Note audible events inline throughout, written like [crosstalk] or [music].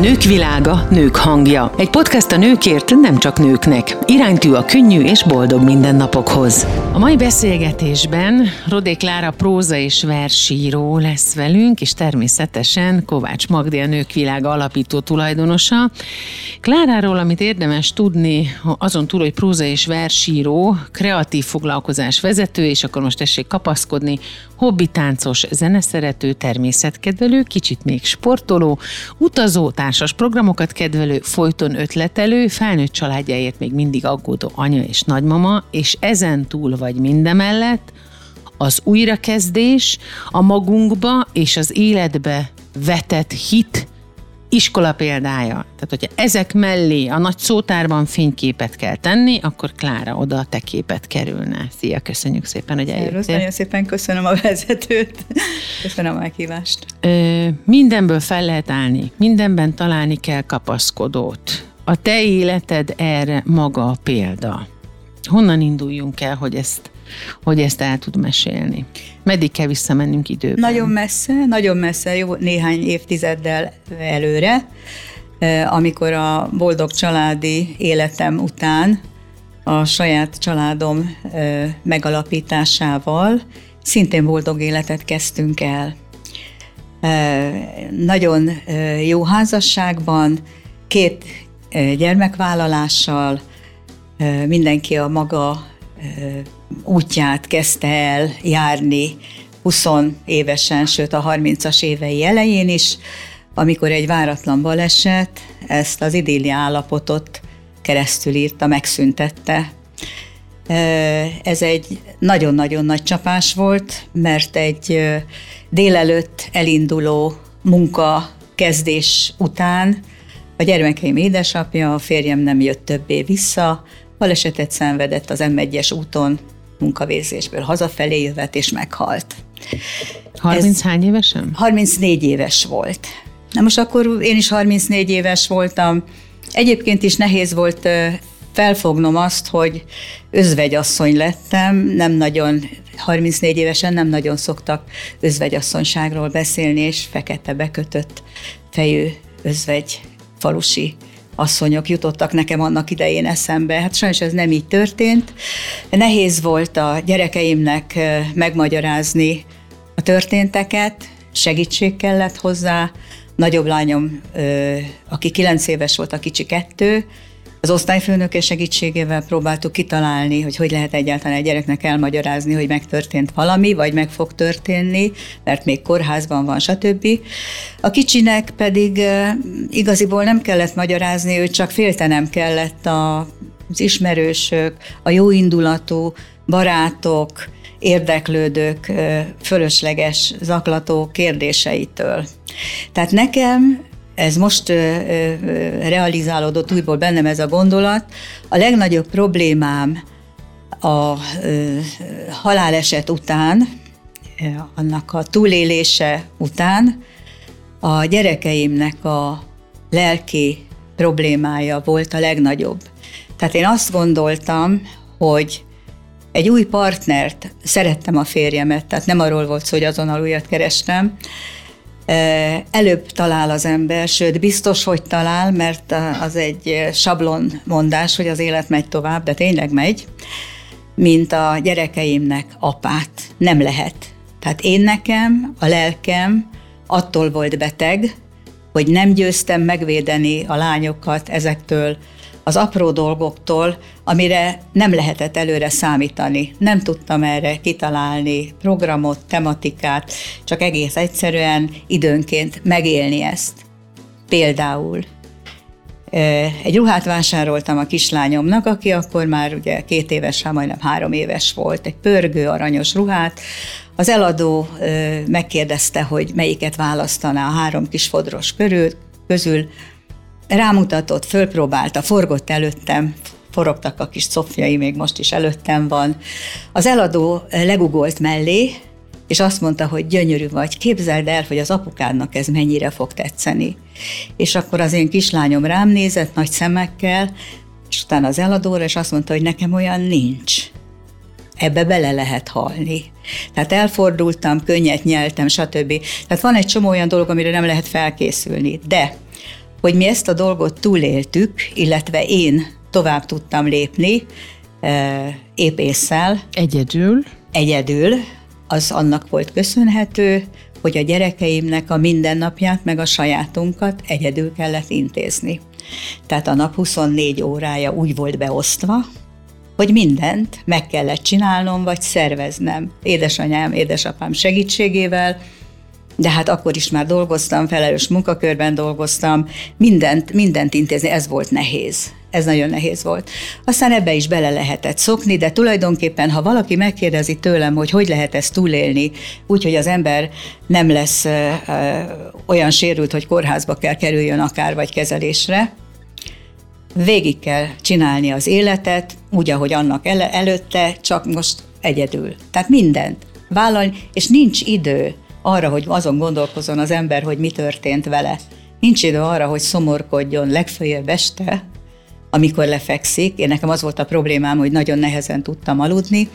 Nők világa, nők hangja. Egy podcast a nőkért, nem csak nőknek. Iránytű a könnyű és boldog mindennapokhoz. A mai beszélgetésben Rodé Klára próza és versíró lesz velünk, és természetesen Kovács Magdi a Nők világa alapító tulajdonosa. Kláráról, amit érdemes tudni, azon túl, hogy próza és versíró, kreatív foglalkozás vezető, és akkor most tessék kapaszkodni, hobbitáncos, zeneszerető, természetkedvelő, kicsit még sportoló, utazó, társas programokat kedvelő, folyton ötletelő, felnőtt családjáért még mindig aggódó anya és nagymama, és ezen túl vagy mindemellett az újrakezdés, a magunkba és az életbe vetett hit, iskola példája. Tehát, hogyha ezek mellé a nagy szótárban fényképet kell tenni, akkor Klára oda a te képet kerülne. Szia, köszönjük szépen, hogy eljöttél. Nagyon szépen köszönöm a vezetőt. [laughs] Köszönöm a meghívást. Ö, mindenből fel lehet állni, mindenben találni kell kapaszkodót. A te életed erre maga a példa. Honnan induljunk el, hogy ezt hogy ezt el tud mesélni. Meddig kell visszamennünk időben? Nagyon messze, nagyon messze, jó néhány évtizeddel előre, amikor a boldog családi életem után a saját családom megalapításával szintén boldog életet kezdtünk el. Nagyon jó házasságban, két gyermekvállalással, mindenki a maga útját kezdte el járni 20 évesen, sőt a 30-as évei elején is, amikor egy váratlan baleset ezt az idilli állapotot keresztül írta, megszüntette. Ez egy nagyon-nagyon nagy csapás volt, mert egy délelőtt elinduló munka kezdés után a gyermekeim édesapja, a férjem nem jött többé vissza, balesetet szenvedett az M1-es úton, munkavégzésből hazafelé jövet, és meghalt. 30 Ez hány évesen? 34 éves volt. Na most akkor én is 34 éves voltam. Egyébként is nehéz volt felfognom azt, hogy özvegyasszony lettem, nem nagyon, 34 évesen nem nagyon szoktak özvegyasszonyságról beszélni, és fekete bekötött fejű özvegy falusi asszonyok jutottak nekem annak idején eszembe. Hát sajnos ez nem így történt. Nehéz volt a gyerekeimnek megmagyarázni a történteket, segítség kellett hozzá. Nagyobb lányom, aki kilenc éves volt, a kicsi kettő, az osztályfőnöke segítségével próbáltuk kitalálni, hogy hogy lehet egyáltalán egy gyereknek elmagyarázni, hogy megtörtént valami, vagy meg fog történni, mert még kórházban van, stb. A kicsinek pedig igaziból nem kellett magyarázni, ő csak féltenem kellett a, az ismerősök, a jóindulatú barátok, érdeklődők fölösleges, zaklató kérdéseitől. Tehát nekem ez most realizálódott újból bennem ez a gondolat. A legnagyobb problémám a haláleset után, annak a túlélése után a gyerekeimnek a lelki problémája volt a legnagyobb. Tehát én azt gondoltam, hogy egy új partnert, szerettem a férjemet, tehát nem arról volt szó, hogy azonnal újat kerestem, előbb talál az ember, sőt biztos, hogy talál, mert az egy sablon mondás, hogy az élet megy tovább, de tényleg megy, mint a gyerekeimnek apát. Nem lehet. Tehát én nekem, a lelkem attól volt beteg, hogy nem győztem megvédeni a lányokat ezektől az apró dolgoktól, amire nem lehetett előre számítani. Nem tudtam erre kitalálni programot, tematikát, csak egész egyszerűen időnként megélni ezt. Például egy ruhát vásároltam a kislányomnak, aki akkor már ugye két éves, hát majdnem három éves volt, egy pörgő, aranyos ruhát. Az eladó megkérdezte, hogy melyiket választaná a három kis fodros körül, közül, rámutatott, fölpróbálta, forgott előttem, forogtak a kis szofjai, még most is előttem van. Az eladó legugolt mellé, és azt mondta, hogy gyönyörű vagy, képzeld el, hogy az apukádnak ez mennyire fog tetszeni. És akkor az én kislányom rám nézett nagy szemekkel, és utána az eladóra, és azt mondta, hogy nekem olyan nincs. Ebbe bele lehet halni. Tehát elfordultam, könnyet nyeltem, stb. Tehát van egy csomó olyan dolog, amire nem lehet felkészülni. De hogy mi ezt a dolgot túléltük, illetve én tovább tudtam lépni épésszel. Egyedül? Egyedül, az annak volt köszönhető, hogy a gyerekeimnek a mindennapját, meg a sajátunkat egyedül kellett intézni. Tehát a nap 24 órája úgy volt beosztva, hogy mindent meg kellett csinálnom, vagy szerveznem. Édesanyám, édesapám segítségével, de hát akkor is már dolgoztam, felelős munkakörben dolgoztam, mindent, mindent intézni, ez volt nehéz. Ez nagyon nehéz volt. Aztán ebbe is bele lehetett szokni, de tulajdonképpen, ha valaki megkérdezi tőlem, hogy hogy lehet ezt túlélni, úgy, hogy az ember nem lesz ö, ö, olyan sérült, hogy kórházba kell kerüljön akár vagy kezelésre, végig kell csinálni az életet, úgy, ahogy annak el- előtte, csak most egyedül. Tehát mindent vállalni, és nincs idő arra, hogy azon gondolkozon az ember, hogy mi történt vele. Nincs idő arra, hogy szomorkodjon legfeljebb este, amikor lefekszik. Én nekem az volt a problémám, hogy nagyon nehezen tudtam aludni,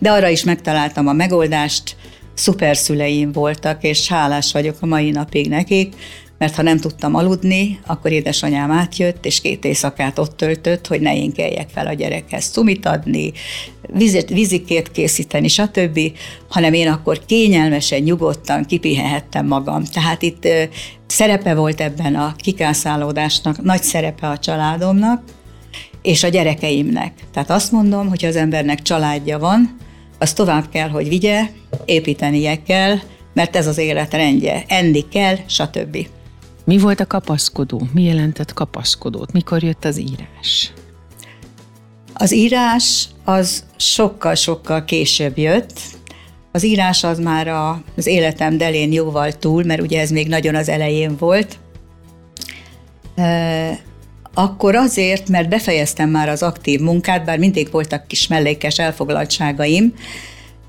de arra is megtaláltam a megoldást, szuperszüleim voltak, és hálás vagyok a mai napig nekik, mert ha nem tudtam aludni, akkor édesanyám átjött, és két éjszakát ott töltött, hogy ne énkeljek fel a gyerekhez cumit adni, vizet, vízikért készíteni, stb., hanem én akkor kényelmesen, nyugodtan kipihenhettem magam. Tehát itt szerepe volt ebben a kikászálódásnak, nagy szerepe a családomnak, és a gyerekeimnek. Tehát azt mondom, hogy az embernek családja van, az tovább kell, hogy vigye, építenie kell, mert ez az élet rendje. Enni kell, stb. Mi volt a kapaszkodó? Mi jelentett kapaszkodót? Mikor jött az írás? Az írás az sokkal-sokkal később jött. Az írás az már az életem delén jóval túl, mert ugye ez még nagyon az elején volt. Akkor azért, mert befejeztem már az aktív munkát, bár mindig voltak kis mellékes elfoglaltságaim,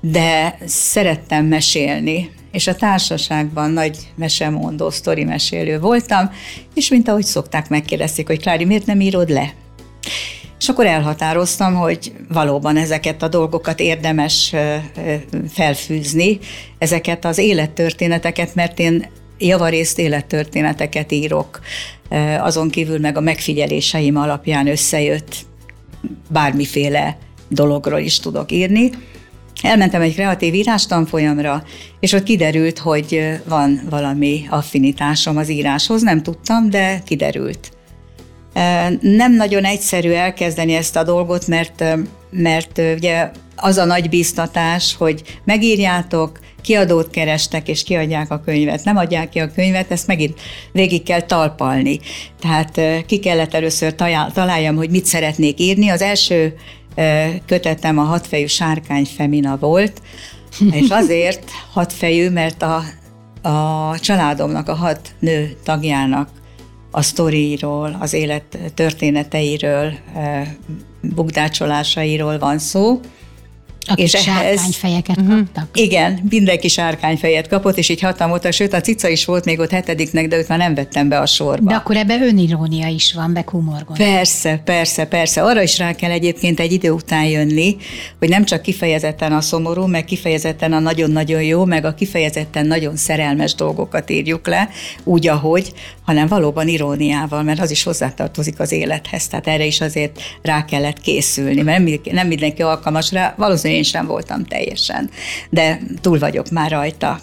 de szerettem mesélni, és a társaságban nagy mesemondó, sztori mesélő voltam, és mint ahogy szokták megkérdezik, hogy Klári, miért nem írod le? És akkor elhatároztam, hogy valóban ezeket a dolgokat érdemes felfűzni, ezeket az élettörténeteket, mert én javarészt élettörténeteket írok, azon kívül meg a megfigyeléseim alapján összejött bármiféle dologról is tudok írni. Elmentem egy kreatív írástanfolyamra, és ott kiderült, hogy van valami affinitásom az íráshoz, nem tudtam, de kiderült. Nem nagyon egyszerű elkezdeni ezt a dolgot, mert, mert ugye az a nagy biztatás, hogy megírjátok, kiadót kerestek, és kiadják a könyvet. Nem adják ki a könyvet, ezt megint végig kell talpalni. Tehát ki kellett először találjam, hogy mit szeretnék írni. Az első kötetem a hatfejű sárkány Femina volt, és [laughs] azért hatfejű, mert a, a családomnak, a hat nő tagjának a sztoriról, az élet történeteiről, bukdácsolásairól van szó, akik és sárkányfejeket ehhez, kaptak. Igen, mindenki sárkányfejet kapott, és így hatan voltak, sőt a cica is volt még ott hetediknek, de őt már nem vettem be a sorba. De akkor ebbe önirónia is van, meg humor Persze, persze, persze. Arra is rá kell egyébként egy idő után jönni, hogy nem csak kifejezetten a szomorú, meg kifejezetten a nagyon-nagyon jó, meg a kifejezetten nagyon szerelmes dolgokat írjuk le, úgy, ahogy, hanem valóban iróniával, mert az is hozzátartozik az élethez. Tehát erre is azért rá kellett készülni, mert nem mindenki alkalmas rá, valószínűleg én sem voltam teljesen, de túl vagyok már rajta.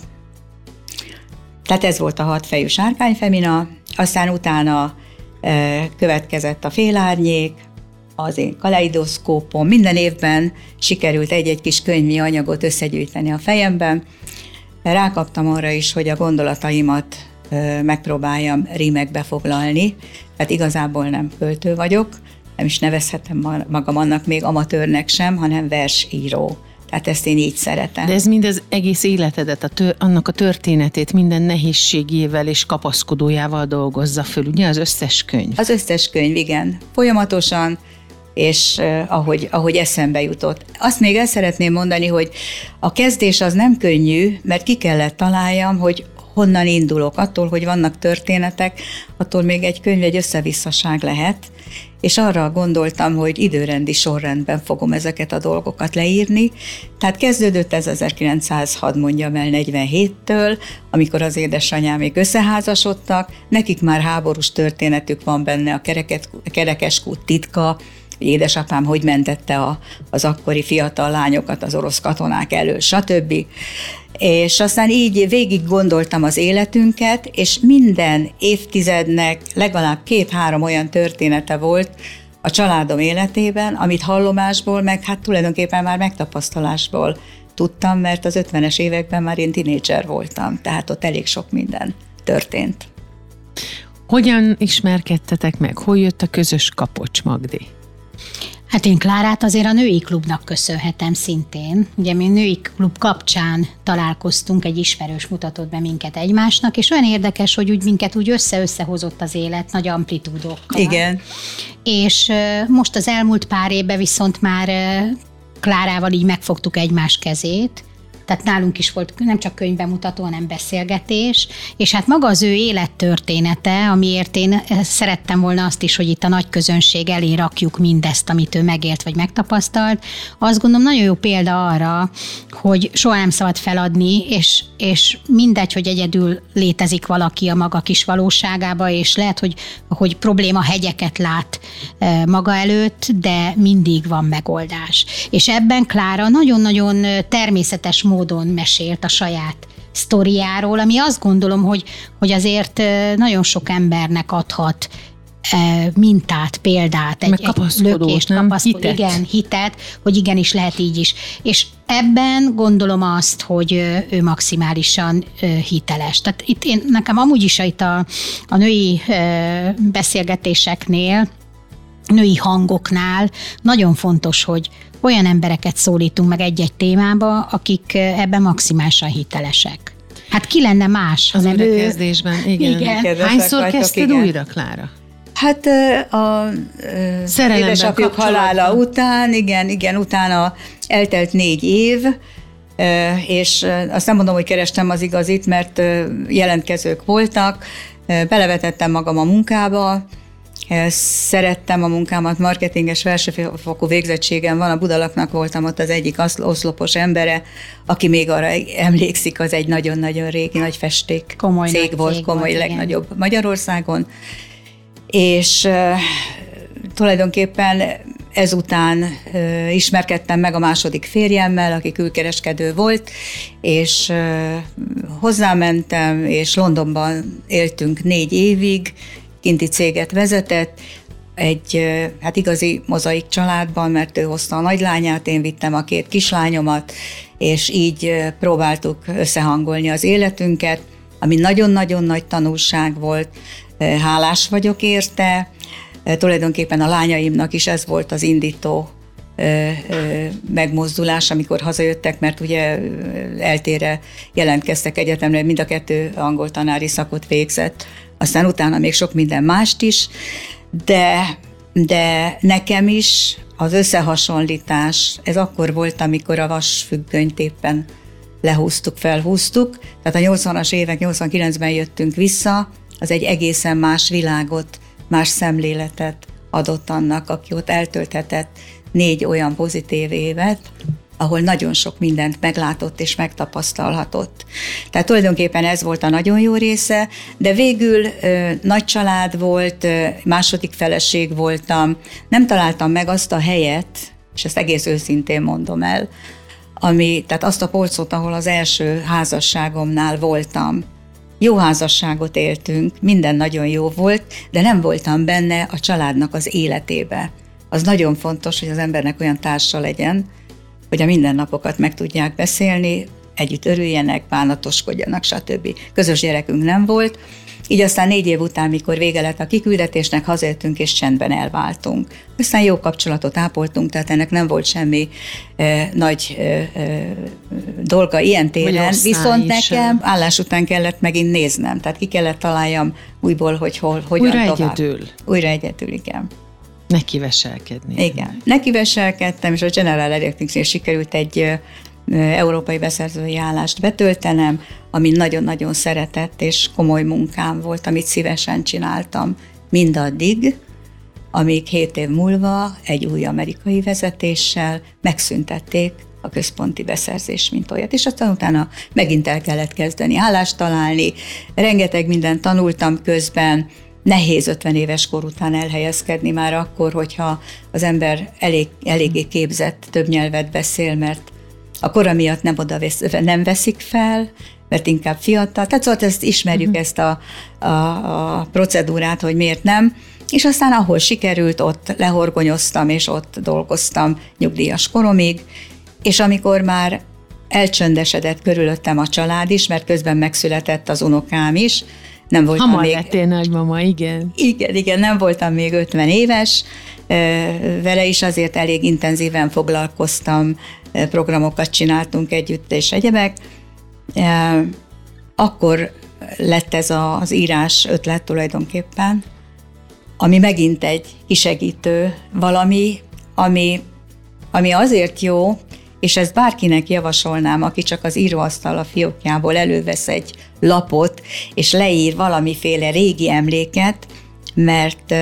Tehát ez volt a hatfejű sárkányfemina, aztán utána következett a félárnyék, az én kaleidoszkópom. Minden évben sikerült egy-egy kis könyvi anyagot összegyűjteni a fejemben. Rákaptam arra is, hogy a gondolataimat megpróbáljam rímekbe foglalni, tehát igazából nem költő vagyok, nem is nevezhetem magam annak még amatőrnek sem, hanem versíró. Tehát ezt én így szeretem. De ez mind az egész életedet, a tör, annak a történetét minden nehézségével és kapaszkodójával dolgozza föl, ugye az összes könyv? Az összes könyv, igen. Folyamatosan, és ahogy, ahogy eszembe jutott. Azt még el szeretném mondani, hogy a kezdés az nem könnyű, mert ki kellett találjam, hogy honnan indulok. Attól, hogy vannak történetek, attól még egy könyv egy összevisszaság lehet, és arra gondoltam, hogy időrendi sorrendben fogom ezeket a dolgokat leírni. Tehát kezdődött ez 1906, mondjam el, 47-től, amikor az édesanyám még összeházasodtak, nekik már háborús történetük van benne, a kereket, kerekeskút titka, édesapám hogy mentette a, az akkori fiatal lányokat az orosz katonák elől, stb. És aztán így végig gondoltam az életünket, és minden évtizednek legalább két-három olyan története volt a családom életében, amit hallomásból, meg hát tulajdonképpen már megtapasztalásból tudtam, mert az 50-es években már én tinédzser voltam, tehát ott elég sok minden történt. Hogyan ismerkedtetek meg? Hol jött a közös kapocs, Magdi? Hát én Klárát azért a női klubnak köszönhetem szintén. Ugye mi a női klub kapcsán találkoztunk, egy ismerős mutatott be minket egymásnak, és olyan érdekes, hogy úgy minket úgy össze-összehozott az élet nagy amplitúdokkal. Igen. És most az elmúlt pár évben viszont már Klárával így megfogtuk egymás kezét, tehát nálunk is volt nem csak könyvbemutató, hanem beszélgetés, és hát maga az ő élettörténete, amiért én eh, szerettem volna azt is, hogy itt a nagy közönség elé rakjuk mindezt, amit ő megélt vagy megtapasztalt, azt gondolom nagyon jó példa arra, hogy soha nem szabad feladni, és, és mindegy, hogy egyedül létezik valaki a maga kis valóságába, és lehet, hogy, hogy probléma hegyeket lát eh, maga előtt, de mindig van megoldás. És ebben Klára nagyon-nagyon eh, természetes módon módon mesélt a saját sztoriáról, ami azt gondolom, hogy, hogy azért nagyon sok embernek adhat mintát, példát, egy, egy lökést, nem? Hitet. igen, hitet, hogy igenis lehet így is. És ebben gondolom azt, hogy ő maximálisan hiteles. Tehát itt én, nekem amúgy is itt a, a női beszélgetéseknél, női hangoknál nagyon fontos, hogy olyan embereket szólítunk meg egy-egy témába, akik ebben maximálisan hitelesek. Hát ki lenne más, az hanem ő... kezdésben, igen. igen. Hányszor vagytok, kezdted igen. újra, Klára? Hát a édesapjuk halála után, igen, igen, utána eltelt négy év, és azt nem mondom, hogy kerestem az igazit, mert jelentkezők voltak, belevetettem magam a munkába, Szerettem a munkámat, marketinges felsőfokú végzettségem van, a Budalaknak voltam ott az egyik oszlopos embere, aki még arra emlékszik, az egy nagyon-nagyon régi nagy festék komoly cég nagy volt, cég komoly volt, legnagyobb igen. Magyarországon. És uh, tulajdonképpen ezután uh, ismerkedtem meg a második férjemmel, aki külkereskedő volt, és uh, hozzámentem, és Londonban éltünk négy évig, kinti céget vezetett, egy hát igazi mozaik családban, mert ő hozta a nagylányát, én vittem a két kislányomat, és így próbáltuk összehangolni az életünket, ami nagyon-nagyon nagy tanulság volt, hálás vagyok érte, tulajdonképpen a lányaimnak is ez volt az indító megmozdulás, amikor hazajöttek, mert ugye eltére jelentkeztek egyetemre, mind a kettő angol tanári szakot végzett aztán utána még sok minden mást is, de, de nekem is az összehasonlítás, ez akkor volt, amikor a vasfüggönyt éppen lehúztuk, felhúztuk, tehát a 80-as évek, 89-ben jöttünk vissza, az egy egészen más világot, más szemléletet adott annak, aki ott eltölthetett négy olyan pozitív évet, ahol nagyon sok mindent meglátott és megtapasztalhatott. Tehát tulajdonképpen ez volt a nagyon jó része, de végül ö, nagy család volt, ö, második feleség voltam, nem találtam meg azt a helyet, és ezt egész őszintén mondom el, ami, tehát azt a polcot, ahol az első házasságomnál voltam. Jó házasságot éltünk, minden nagyon jó volt, de nem voltam benne a családnak az életébe. Az nagyon fontos, hogy az embernek olyan társa legyen, hogy a mindennapokat meg tudják beszélni, együtt örüljenek, bánatoskodjanak, stb. Közös gyerekünk nem volt, így aztán négy év után, mikor vége lett a kiküldetésnek, hazajöttünk és csendben elváltunk. Aztán jó kapcsolatot ápoltunk, tehát ennek nem volt semmi eh, nagy eh, dolga ilyen téren. Viszont is. nekem állás után kellett megint néznem, tehát ki kellett találjam újból, hogy hol, hogyan Újra tovább. egyedül. Újra egyedül, igen. Neki veselkedni. Igen. Neki veselkedtem, és a General Electric-nél sikerült egy európai beszerzői állást betöltenem, ami nagyon-nagyon szeretett, és komoly munkám volt, amit szívesen csináltam mindaddig, amíg hét év múlva egy új amerikai vezetéssel megszüntették a központi beszerzés, mint olyat. És aztán utána megint el kellett kezdeni állást találni, rengeteg mindent tanultam közben, nehéz 50 éves kor után elhelyezkedni már akkor, hogyha az ember elég, eléggé képzett, több nyelvet beszél, mert a kora miatt nem, oda vesz, nem veszik fel, mert inkább fiatal. Tehát szóval ezt ismerjük uh-huh. ezt a, a, a procedúrát, hogy miért nem. És aztán ahol sikerült, ott lehorgonyoztam, és ott dolgoztam nyugdíjas koromig, és amikor már elcsöndesedett körülöttem a család is, mert közben megszületett az unokám is, nem voltam Hamar még... lettél nagymama, igen. Igen, igen, nem voltam még 50 éves, vele is azért elég intenzíven foglalkoztam, programokat csináltunk együtt és egyebek. Akkor lett ez az írás ötlet tulajdonképpen, ami megint egy kisegítő valami, ami, ami azért jó, és ezt bárkinek javasolnám, aki csak az íróasztal a fiókjából elővesz egy lapot, és leír valamiféle régi emléket, mert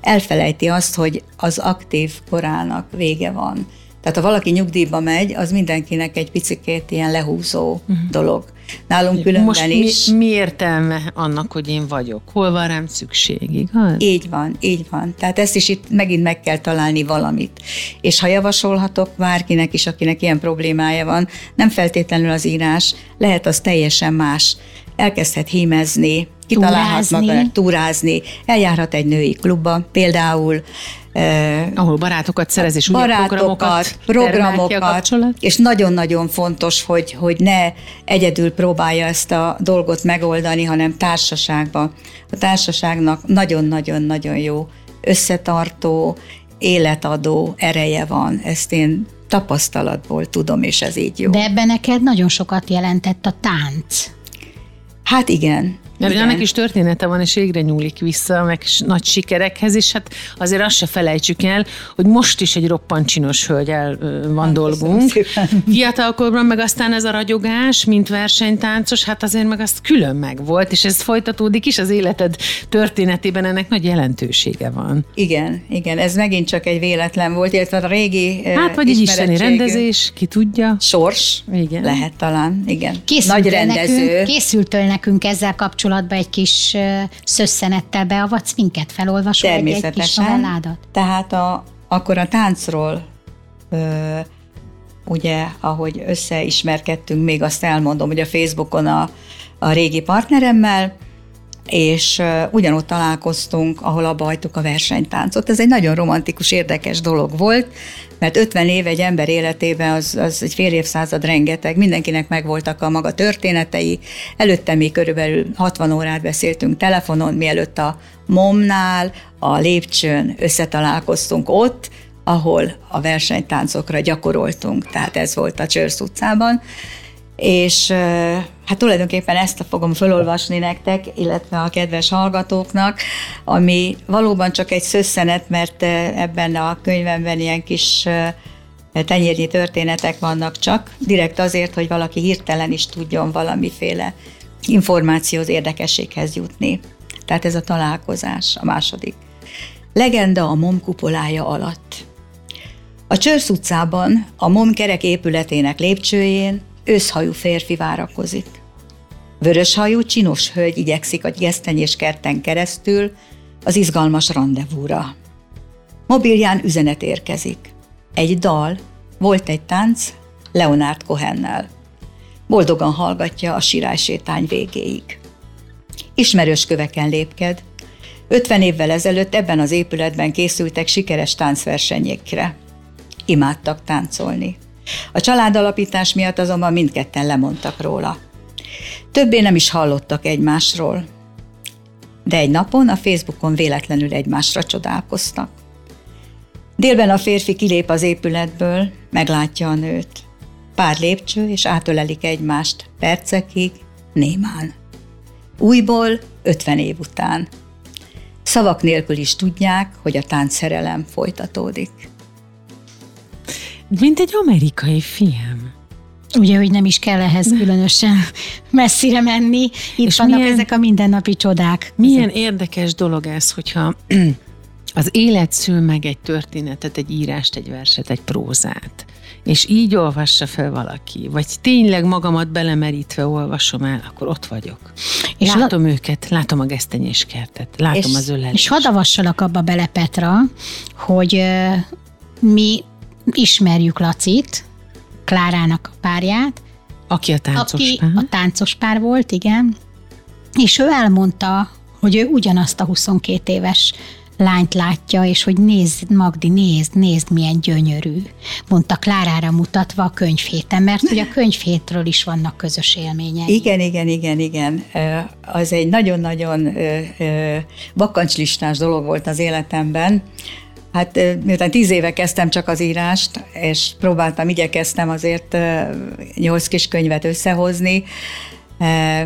elfelejti azt, hogy az aktív korának vége van. Tehát ha valaki nyugdíjba megy, az mindenkinek egy picikét ilyen lehúzó uh-huh. dolog. Nálunk különben Most is. Mi, mi értelme annak, hogy én vagyok? Hol van rám szükség, igaz? Így van, így van. Tehát ezt is itt megint meg kell találni valamit. És ha javasolhatok bárkinek is, akinek ilyen problémája van, nem feltétlenül az írás, lehet az teljesen más. Elkezdhet hímezni, kitalálhat maga, túrázni, eljárhat egy női klubba, például ahol barátokat szerez, és barátokat, programokat, programokat és nagyon-nagyon fontos, hogy, hogy ne egyedül próbálja ezt a dolgot megoldani, hanem társaságban. A társaságnak nagyon-nagyon-nagyon jó összetartó, életadó ereje van. Ezt én tapasztalatból tudom, és ez így jó. De ebben neked nagyon sokat jelentett a tánc. Hát igen, mert Igen. ennek is története van, és égre nyúlik vissza, meg nagy sikerekhez, és hát azért azt se felejtsük el, hogy most is egy roppant csinos hölgyel van hát, dolgunk. [laughs] Fiatalkorban meg aztán ez a ragyogás, mint versenytáncos, hát azért meg azt külön meg volt, és ez folytatódik is az életed történetében, ennek nagy jelentősége van. Igen, igen, ez megint csak egy véletlen volt, illetve a régi Hát vagy egy isteni rendezés, ki tudja. Sors, igen. lehet talán, igen. Készült nagy rendező. Nekünk, készült nekünk ezzel kapcsolatban kapcsolatba egy kis szösszenettel beavatsz minket, felolvasol egy, egy kis novelládat? Tehát a, akkor a táncról ö, ugye, ahogy összeismerkedtünk, még azt elmondom, hogy a Facebookon a, a régi partneremmel, és ugyanott találkoztunk, ahol abba hagytuk a versenytáncot. Ez egy nagyon romantikus, érdekes dolog volt, mert 50 év egy ember életében az, az egy fél évszázad rengeteg, mindenkinek megvoltak a maga történetei. Előtte mi körülbelül 60 órát beszéltünk telefonon, mielőtt a momnál, a lépcsőn összetalálkoztunk ott, ahol a versenytáncokra gyakoroltunk, tehát ez volt a Csörsz utcában és hát tulajdonképpen ezt fogom felolvasni nektek, illetve a kedves hallgatóknak, ami valóban csak egy szösszenet, mert ebben a könyvemben ilyen kis tenyérnyi történetek vannak csak, direkt azért, hogy valaki hirtelen is tudjon valamiféle információhoz, érdekességhez jutni. Tehát ez a találkozás, a második. Legenda a MOM kupolája alatt. A Csörsz utcában, a MOM kerek épületének lépcsőjén őszhajú férfi várakozik. Vöröshajú, csinos hölgy igyekszik a gesztenyés kerten keresztül az izgalmas rendezvúra. Mobilján üzenet érkezik. Egy dal, volt egy tánc Leonard Cohennel. Boldogan hallgatja a sirálysétány végéig. Ismerős köveken lépked. 50 évvel ezelőtt ebben az épületben készültek sikeres táncversenyekre. Imádtak táncolni. A családalapítás miatt azonban mindketten lemondtak róla. Többé nem is hallottak egymásról. De egy napon a Facebookon véletlenül egymásra csodálkoztak. Délben a férfi kilép az épületből, meglátja a nőt. Pár lépcső, és átölelik egymást percekig, némán. Újból, ötven év után. Szavak nélkül is tudják, hogy a táncszerelem folytatódik. Mint egy amerikai film. Ugye, hogy nem is kell ehhez különösen [laughs] messzire menni. Itt És vannak milyen, ezek a mindennapi csodák. Milyen érdekes dolog ez, hogyha [clears throat] Az élet szül meg egy történetet, egy írást, egy verset, egy prózát és így olvassa fel valaki, vagy tényleg magamat belemerítve olvasom el, akkor ott vagyok. És látom la- őket, látom a gesztenyés kertet, látom és, az ölelést. És hadd avassalak abba bele, Petra, hogy uh, mi ismerjük Lacit, Klárának a párját, aki a táncos aki pár. a táncos pár volt, igen, és ő elmondta, hogy ő ugyanazt a 22 éves lányt látja, és hogy nézd, Magdi, nézd, nézd, milyen gyönyörű, mondta Klárára mutatva a könyvhéten, mert hogy a könyvhétről is vannak közös élményei. Igen, igen, igen, igen. Az egy nagyon-nagyon bakancslistás dolog volt az életemben. Hát miután tíz éve kezdtem csak az írást, és próbáltam, igyekeztem azért nyolc kis könyvet összehozni,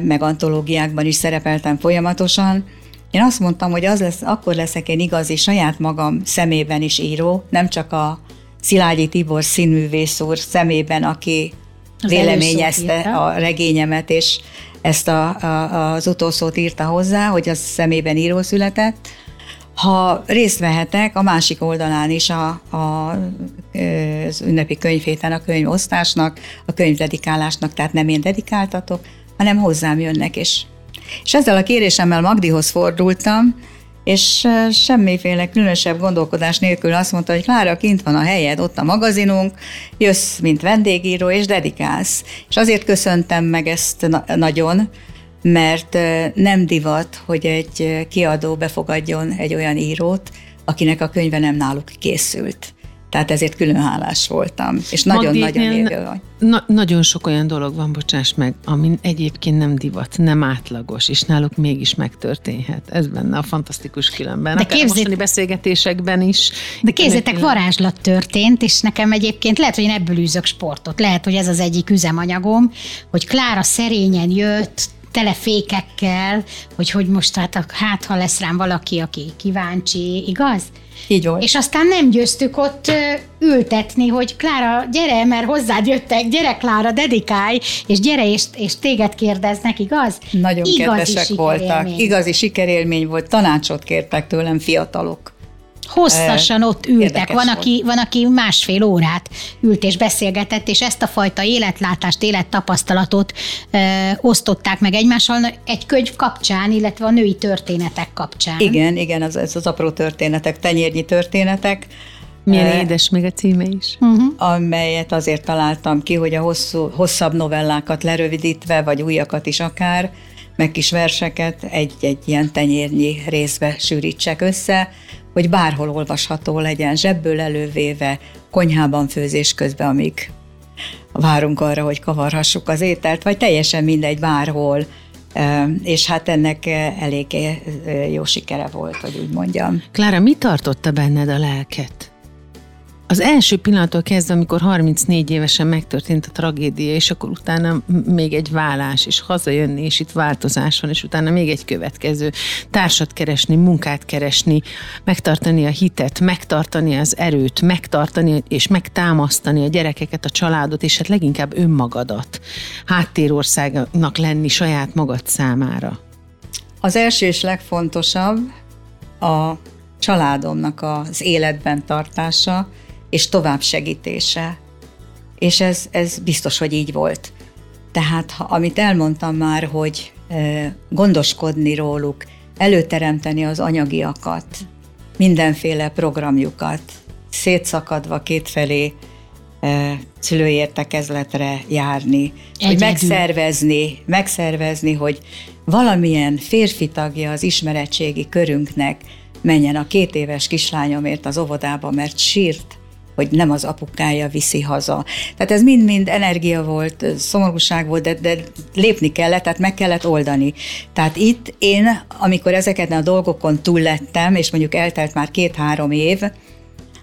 meg antológiákban is szerepeltem folyamatosan, én azt mondtam, hogy az lesz, akkor leszek én igazi saját magam szemében is író, nem csak a Szilágyi Tibor színművész úr szemében, aki az véleményezte a regényemet, és ezt a, a, az utolsót írta hozzá, hogy az szemében író született. Ha részt vehetek a másik oldalán is a, a, az ünnepi könyvhéten a könyvosztásnak, a könyvdedikálásnak, tehát nem én dedikáltatok, hanem hozzám jönnek, és és ezzel a kérésemmel Magdihoz fordultam, és semmiféle különösebb gondolkodás nélkül azt mondta, hogy Klára, kint van a helyed, ott a magazinunk, jössz, mint vendégíró, és dedikálsz. És azért köszöntem meg ezt na- nagyon, mert nem divat, hogy egy kiadó befogadjon egy olyan írót, akinek a könyve nem náluk készült. Tehát ezért külön hálás voltam, és nagyon-nagyon élő vagy. Na, nagyon sok olyan dolog van, bocsáss meg, ami egyébként nem divat, nem átlagos, és náluk mégis megtörténhet. Ez benne a fantasztikus különben. De képzét... mostani beszélgetésekben is. De képzétek, varázslat történt, és nekem egyébként lehet, hogy én ebből űzök sportot. Lehet, hogy ez az egyik üzemanyagom, hogy Klára szerényen jött, tele fékekkel, hogy hogy most hát, hát ha lesz rám valaki, aki kíváncsi, igaz? Így volt. És aztán nem győztük ott ültetni, hogy Klára, gyere, mert hozzád jöttek, gyere Klára, dedikálj, és gyere, és, és téged kérdeznek, igaz? Nagyon Igazi kedvesek voltak. Igazi sikerélmény volt. Tanácsot kértek tőlem fiatalok. Hosszasan ott ültek, van aki, van, aki másfél órát ült és beszélgetett, és ezt a fajta életlátást, élettapasztalatot ö, osztották meg egymással egy könyv kapcsán, illetve a női történetek kapcsán. Igen, igen, az, ez az apró történetek, tenyérnyi történetek. Milyen uh, édes még a címe is. Uh-huh. Amelyet azért találtam ki, hogy a hosszú, hosszabb novellákat lerövidítve, vagy újakat is akár, meg kis verseket egy-egy ilyen tenyérnyi részbe sűrítsek össze, hogy bárhol olvasható legyen, zsebből elővéve, konyhában főzés közben, amíg várunk arra, hogy kavarhassuk az ételt, vagy teljesen mindegy, bárhol, és hát ennek elég jó sikere volt, hogy úgy mondjam. Klára, mi tartotta benned a lelket? Az első pillanattól kezdve, amikor 34 évesen megtörtént a tragédia, és akkor utána még egy vállás, és hazajönni, és itt változás van, és utána még egy következő. Társat keresni, munkát keresni, megtartani a hitet, megtartani az erőt, megtartani és megtámasztani a gyerekeket, a családot, és hát leginkább önmagadat. Háttérországnak lenni saját magad számára. Az első és legfontosabb a családomnak az életben tartása, és tovább segítése. És ez, ez biztos, hogy így volt. Tehát, ha, amit elmondtam már, hogy e, gondoskodni róluk, előteremteni az anyagiakat, mindenféle programjukat, szétszakadva kétfelé e, szülőértekezletre járni, Egyedül. hogy megszervezni, megszervezni, hogy valamilyen férfi tagja az ismeretségi körünknek menjen a két éves kislányomért az óvodába, mert sírt hogy nem az apukája viszi haza. Tehát ez mind-mind energia volt, szomorúság volt, de, de lépni kellett, tehát meg kellett oldani. Tehát itt én, amikor ezeket a dolgokon túl lettem, és mondjuk eltelt már két-három év,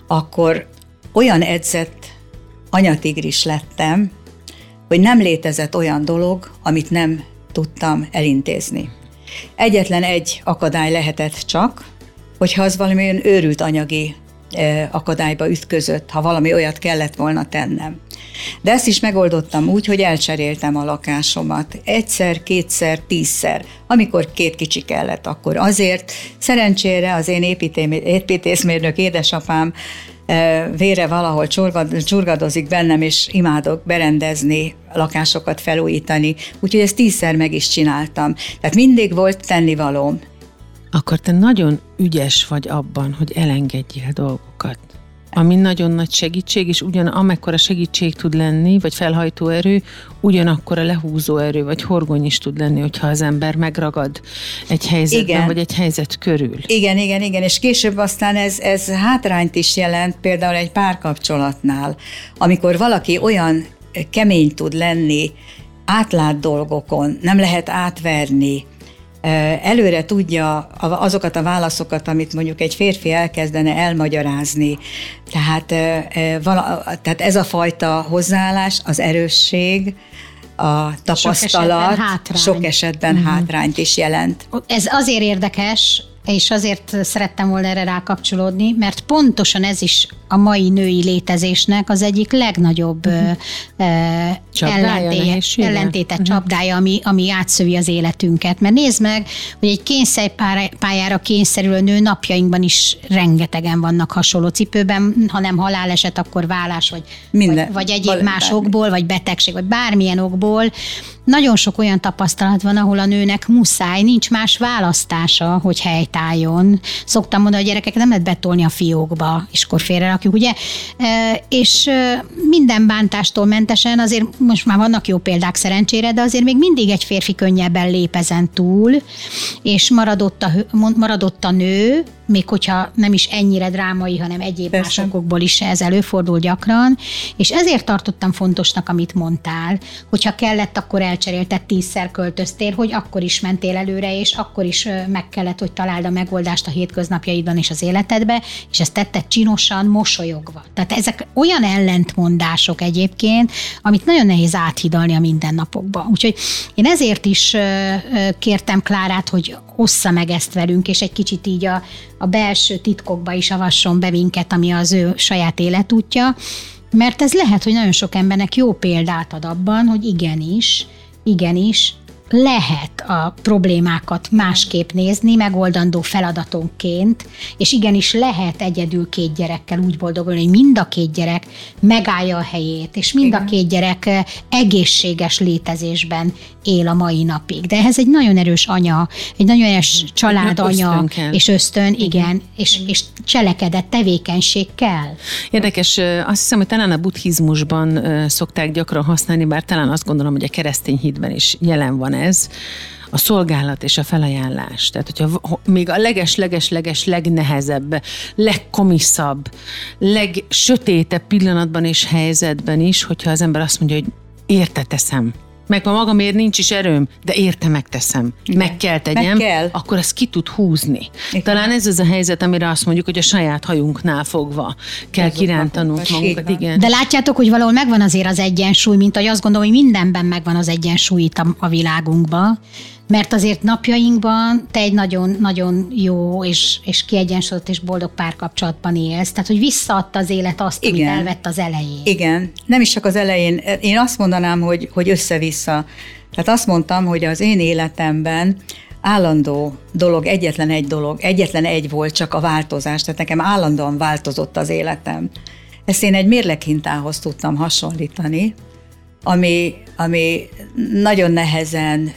akkor olyan edzett anyatigris lettem, hogy nem létezett olyan dolog, amit nem tudtam elintézni. Egyetlen egy akadály lehetett csak, hogyha az valamilyen őrült anyagi akadályba ütközött, ha valami olyat kellett volna tennem. De ezt is megoldottam úgy, hogy elcseréltem a lakásomat. Egyszer, kétszer, tízszer. Amikor két kicsi kellett, akkor azért. Szerencsére az én építészmérnök édesapám vére valahol csurgadozik bennem, és imádok berendezni, lakásokat felújítani, úgyhogy ezt tízszer meg is csináltam. Tehát mindig volt tennivalóm. Akkor te nagyon ügyes vagy abban, hogy elengedjél dolgokat ami nagyon nagy segítség, és ugyan amekkora segítség tud lenni, vagy felhajtó erő, ugyanakkor a lehúzó erő, vagy horgony is tud lenni, hogyha az ember megragad egy helyzetben, igen. vagy egy helyzet körül. Igen, igen, igen, és később aztán ez, ez hátrányt is jelent, például egy párkapcsolatnál, amikor valaki olyan kemény tud lenni, átlát dolgokon, nem lehet átverni, előre tudja azokat a válaszokat, amit mondjuk egy férfi elkezdene elmagyarázni. Tehát, tehát ez a fajta hozzáállás, az erősség, a tapasztalat sok esetben hátrány. Sok esetben uh-huh. hátrányt is jelent. Ez azért érdekes, és azért szerettem volna erre rákapcsolódni, mert pontosan ez is a mai női létezésnek az egyik legnagyobb uh-huh. ellentéte, ellentétet uh-huh. csapdája, ami, ami átszövi az életünket. Mert nézd meg, hogy egy kényszerpályára kényszerülő nő napjainkban is rengetegen vannak hasonló cipőben, ha nem haláleset, akkor vállás, vagy, Minden. vagy, vagy egyéb más okból, vagy betegség, vagy bármilyen okból. Nagyon sok olyan tapasztalat van, ahol a nőnek muszáj, nincs más választása, hogy helytálljon. Szoktam mondani, a gyerekeket nem lehet betolni a fiókba, és akkor félrerakjuk, ugye? És minden bántástól mentesen, azért most már vannak jó példák szerencsére, de azért még mindig egy férfi könnyebben lép ezen túl, és maradott a, maradott a nő, még hogyha nem is ennyire drámai, hanem egyéb Persze. másokból is ez előfordul gyakran, és ezért tartottam fontosnak, amit mondtál, hogyha kellett, akkor elcserélted tízszer költöztél, hogy akkor is mentél előre, és akkor is meg kellett, hogy találd a megoldást a hétköznapjaidban és az életedbe, és ezt tetted csinosan, mosolyogva. Tehát ezek olyan ellentmondások egyébként, amit nagyon nehéz áthidalni a mindennapokba. Úgyhogy én ezért is kértem Klárát, hogy ossza meg ezt velünk, és egy kicsit így a, a belső titkokba is avasson be minket, ami az ő saját életútja, mert ez lehet, hogy nagyon sok embernek jó példát ad abban, hogy igenis, igenis, lehet a problémákat másképp nézni, megoldandó feladatonként, és igenis lehet egyedül két gyerekkel úgy boldogulni, hogy mind a két gyerek megállja a helyét, és mind Igen. a két gyerek egészséges létezésben él a mai napig. De ehhez egy nagyon erős anya, egy nagyon erős családanya, és ösztön, igen, igen és, és cselekedett tevékenység kell. Érdekes, azt hiszem, hogy talán a buddhizmusban szokták gyakran használni, bár talán azt gondolom, hogy a keresztény hitben is jelen van ez, a szolgálat és a felajánlás. Tehát, hogyha még a leges-leges-leges legnehezebb, legkomiszabb, legsötétebb pillanatban és helyzetben is, hogyha az ember azt mondja, hogy érte teszem, meg ma magamért nincs is erőm, de érte megteszem, Igen. meg kell tegyem, meg kell. akkor ezt ki tud húzni. Igen. Talán ez az a helyzet, amire azt mondjuk, hogy a saját hajunknál fogva kell ez kirántanunk magunkat. Igen. De látjátok, hogy valahol megvan azért az egyensúly, mint ahogy azt gondolom, hogy mindenben megvan az egyensúly itt a, a világunkban, mert azért napjainkban te egy nagyon-nagyon jó és, és kiegyensúlyozott és boldog párkapcsolatban élsz, tehát hogy visszaadta az élet azt, Igen. amit elvett az elején. Igen, nem is csak az elején, én azt mondanám, hogy, hogy össze-vissza. Tehát azt mondtam, hogy az én életemben állandó dolog, egyetlen egy dolog, egyetlen egy volt csak a változás, tehát nekem állandóan változott az életem. Ezt én egy mérleghintához tudtam hasonlítani, ami, ami nagyon nehezen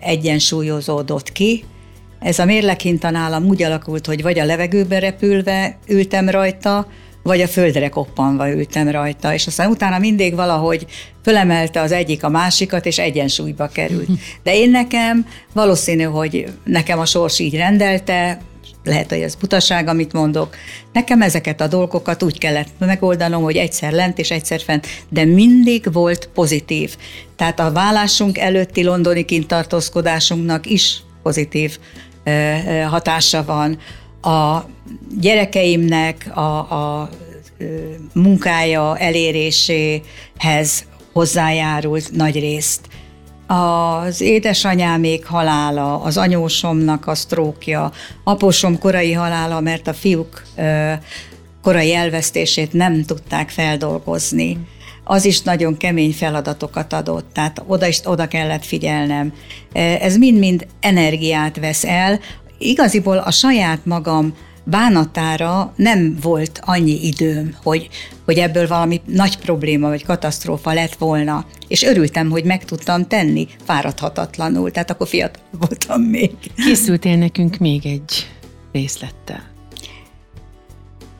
egyensúlyozódott ki. Ez a mérlekhinta nálam úgy alakult, hogy vagy a levegőbe repülve ültem rajta, vagy a földre koppanva ültem rajta, és aztán utána mindig valahogy fölemelte az egyik a másikat, és egyensúlyba került. [laughs] De én nekem valószínű, hogy nekem a sors így rendelte, lehet, hogy ez butaság, amit mondok. Nekem ezeket a dolgokat úgy kellett megoldanom, hogy egyszer lent és egyszer fent, de mindig volt pozitív. Tehát a vállásunk előtti londoni kintartózkodásunknak is pozitív hatása van. A gyerekeimnek a, a munkája eléréséhez hozzájárult nagy részt az édesanyámék halála, az anyósomnak a sztrókja, apósom korai halála, mert a fiúk korai elvesztését nem tudták feldolgozni. Az is nagyon kemény feladatokat adott, tehát oda is oda kellett figyelnem. Ez mind-mind energiát vesz el. Igaziból a saját magam bánatára nem volt annyi időm, hogy, hogy ebből valami nagy probléma vagy katasztrófa lett volna. És örültem, hogy meg tudtam tenni fáradhatatlanul, tehát akkor fiatal voltam még. Készültél nekünk még egy részlettel.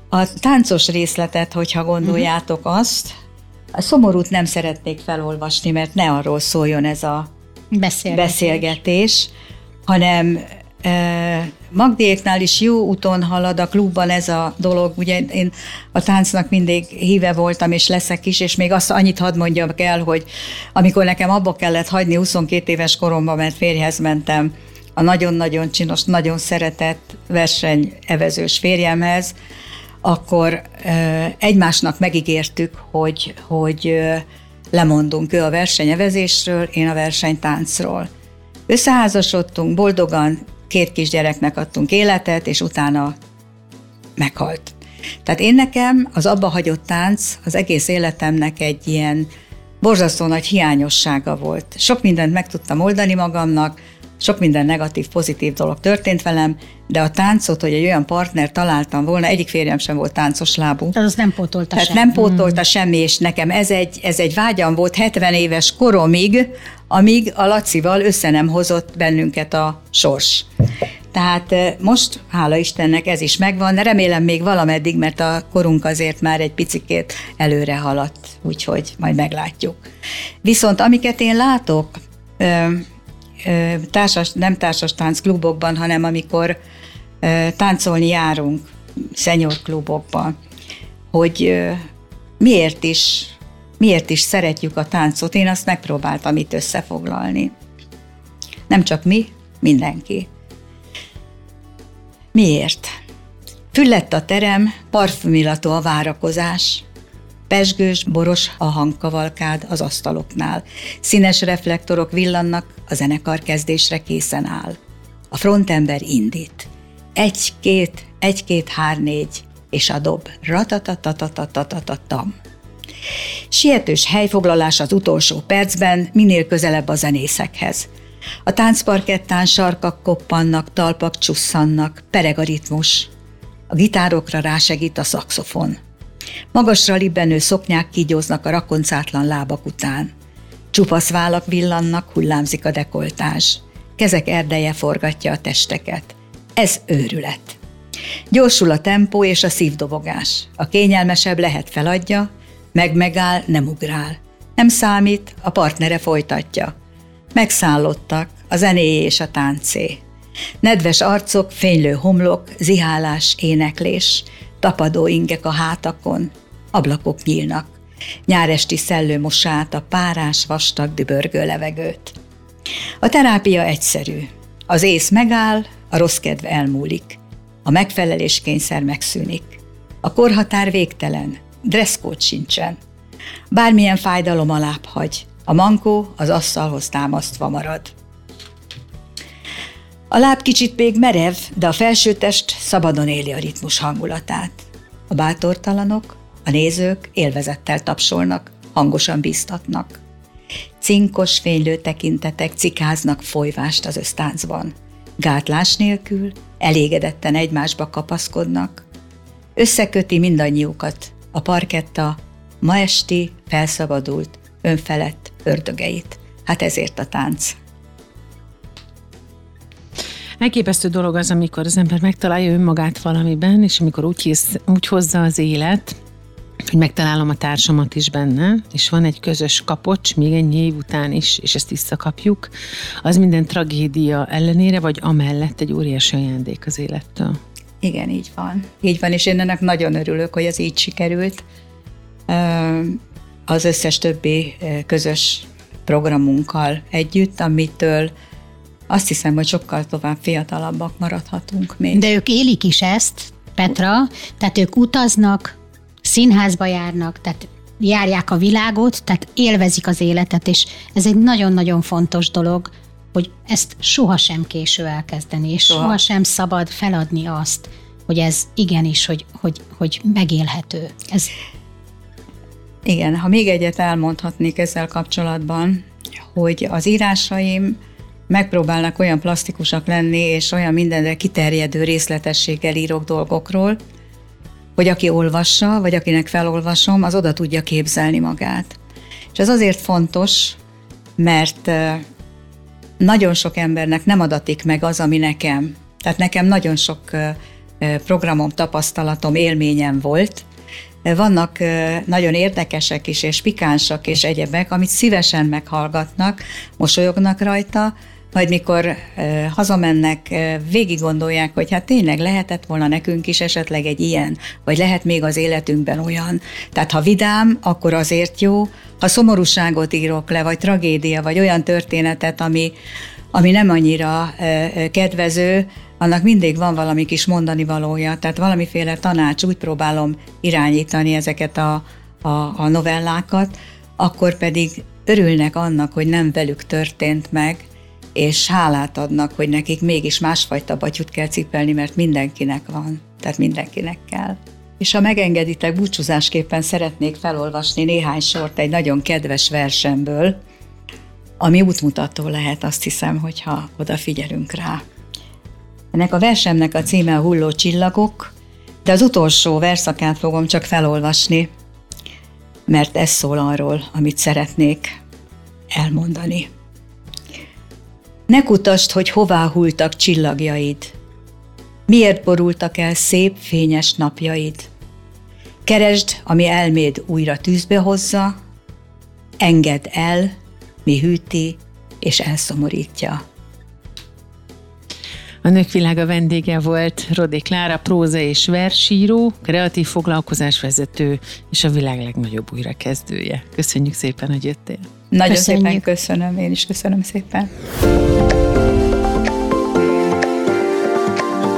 A táncos részletet, hogyha gondoljátok uh-huh. azt, a szomorút nem szeretnék felolvasni, mert ne arról szóljon ez a beszélgetés, beszélgetés hanem Magdiéknál is jó úton halad a klubban ez a dolog. Ugye én a táncnak mindig híve voltam, és leszek is, és még azt annyit hadd mondjam el, hogy amikor nekem abba kellett hagyni 22 éves koromban, mert férjhez mentem, a nagyon-nagyon csinos, nagyon szeretett versenyevezős férjemhez, akkor egymásnak megígértük, hogy, hogy lemondunk ő a versenyevezésről, én a versenytáncról. Összeházasodtunk, boldogan, két kisgyereknek adtunk életet, és utána meghalt. Tehát én nekem az abba hagyott tánc az egész életemnek egy ilyen borzasztó nagy hiányossága volt. Sok mindent meg tudtam oldani magamnak, sok minden negatív, pozitív dolog történt velem, de a táncot, hogy egy olyan partner találtam volna, egyik férjem sem volt táncos lábú. Tehát az nem pótolta Tehát semmi. nem pótolta hmm. semmi, és nekem ez egy, ez egy vágyam volt 70 éves koromig, amíg a Lacival össze nem hozott bennünket a sors. Tehát eh, most, hála Istennek, ez is megvan, remélem még valameddig, mert a korunk azért már egy picikét előre haladt, úgyhogy majd meglátjuk. Viszont amiket én látok, társas, nem társas táncklubokban, hanem amikor táncolni járunk szenyor klubokban, hogy miért is, miért is szeretjük a táncot, én azt megpróbáltam itt összefoglalni. Nem csak mi, mindenki. Miért? Füllett a terem, parfümilató a várakozás, pesgős, boros a hangkavalkád az asztaloknál. Színes reflektorok villannak, a zenekar kezdésre készen áll. A frontember indít. Egy-két, egy-két, hár-négy, és a dob. Ratatatatatatatam. Sietős helyfoglalás az utolsó percben, minél közelebb a zenészekhez. A táncparkettán sarkak koppannak, talpak csusszannak, pereg a ritmus. A gitárokra rásegít a szaxofon. Magasra libbenő szoknyák kígyóznak a rakoncátlan lábak után. Csupasz vállak villannak, hullámzik a dekoltás. Kezek erdeje forgatja a testeket. Ez őrület. Gyorsul a tempó és a szívdobogás. A kényelmesebb lehet feladja, meg megáll, nem ugrál. Nem számít, a partnere folytatja. Megszállottak, a zené és a táncé. Nedves arcok, fénylő homlok, zihálás, éneklés tapadó ingek a hátakon, ablakok nyílnak, nyáresti szellő mosát a párás, vastag, dübörgő levegőt. A terápia egyszerű. Az ész megáll, a rossz kedv elmúlik. A megfelelés kényszer megszűnik. A korhatár végtelen, dresszkód sincsen. Bármilyen fájdalom alább hagy, a mankó az asztalhoz támasztva marad. A láb kicsit még merev, de a felsőtest szabadon éli a ritmus hangulatát. A bátortalanok, a nézők élvezettel tapsolnak, hangosan bíztatnak. Cinkos fénylő tekintetek cikáznak folyvást az ösztáncban. Gátlás nélkül, elégedetten egymásba kapaszkodnak. Összeköti mindannyiukat a parketta ma esti, felszabadult, önfelett ördögeit. Hát ezért a tánc. Elképesztő dolog az, amikor az ember megtalálja önmagát valamiben, és amikor úgy, hisz, úgy hozza az élet, hogy megtalálom a társamat is benne, és van egy közös kapocs, még ennyi év után is, és ezt visszakapjuk, az minden tragédia ellenére, vagy amellett egy óriási ajándék az élettől. Igen, így van. Így van, és én ennek nagyon örülök, hogy ez így sikerült. Az összes többi közös programunkkal együtt, amitől azt hiszem, hogy sokkal tovább fiatalabbak maradhatunk még. De ők élik is ezt, Petra, tehát ők utaznak, színházba járnak, tehát járják a világot, tehát élvezik az életet, és ez egy nagyon-nagyon fontos dolog, hogy ezt sohasem késő elkezdeni, és Soha. sohasem szabad feladni azt, hogy ez igenis, hogy, hogy, hogy megélhető. Ez... Igen, ha még egyet elmondhatnék ezzel kapcsolatban, hogy az írásaim megpróbálnak olyan plastikusak lenni, és olyan mindenre kiterjedő részletességgel írok dolgokról, hogy aki olvassa, vagy akinek felolvasom, az oda tudja képzelni magát. És ez azért fontos, mert nagyon sok embernek nem adatik meg az, ami nekem. Tehát nekem nagyon sok programom, tapasztalatom, élményem volt. Vannak nagyon érdekesek is, és pikánsak és egyebek, amit szívesen meghallgatnak, mosolyognak rajta, majd mikor hazamennek, végig gondolják, hogy hát tényleg lehetett volna nekünk is esetleg egy ilyen, vagy lehet még az életünkben olyan. Tehát ha vidám, akkor azért jó, ha szomorúságot írok le, vagy tragédia, vagy olyan történetet, ami, ami nem annyira kedvező, annak mindig van valami kis mondani valója, tehát valamiféle tanács, úgy próbálom irányítani ezeket a, a, a novellákat, akkor pedig örülnek annak, hogy nem velük történt meg, és hálát adnak, hogy nekik mégis másfajta batyut kell cipelni, mert mindenkinek van, tehát mindenkinek kell. És ha megengeditek, búcsúzásképpen szeretnék felolvasni néhány sort egy nagyon kedves versemből, ami útmutató lehet, azt hiszem, hogyha odafigyelünk rá. Ennek a versemnek a címe a Hulló csillagok, de az utolsó verszakát fogom csak felolvasni, mert ez szól arról, amit szeretnék elmondani. Ne kutasd, hogy hová hultak csillagjaid. Miért borultak el szép, fényes napjaid? Keresd, ami elméd újra tűzbe hozza, engedd el, mi hűti és elszomorítja. A Nők Világa vendége volt Rodi Klára, próza és versíró, kreatív foglalkozásvezető és a világ legnagyobb újrakezdője. Köszönjük szépen, hogy jöttél. Nagyon Köszönjük. szépen köszönöm, én is köszönöm szépen.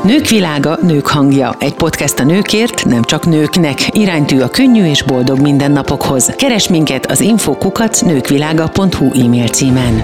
Nők világa, nők hangja. Egy podcast a nőkért, nem csak nőknek. Iránytű a könnyű és boldog mindennapokhoz. Keres minket az infokukat nőkvilága.hu e-mail címen.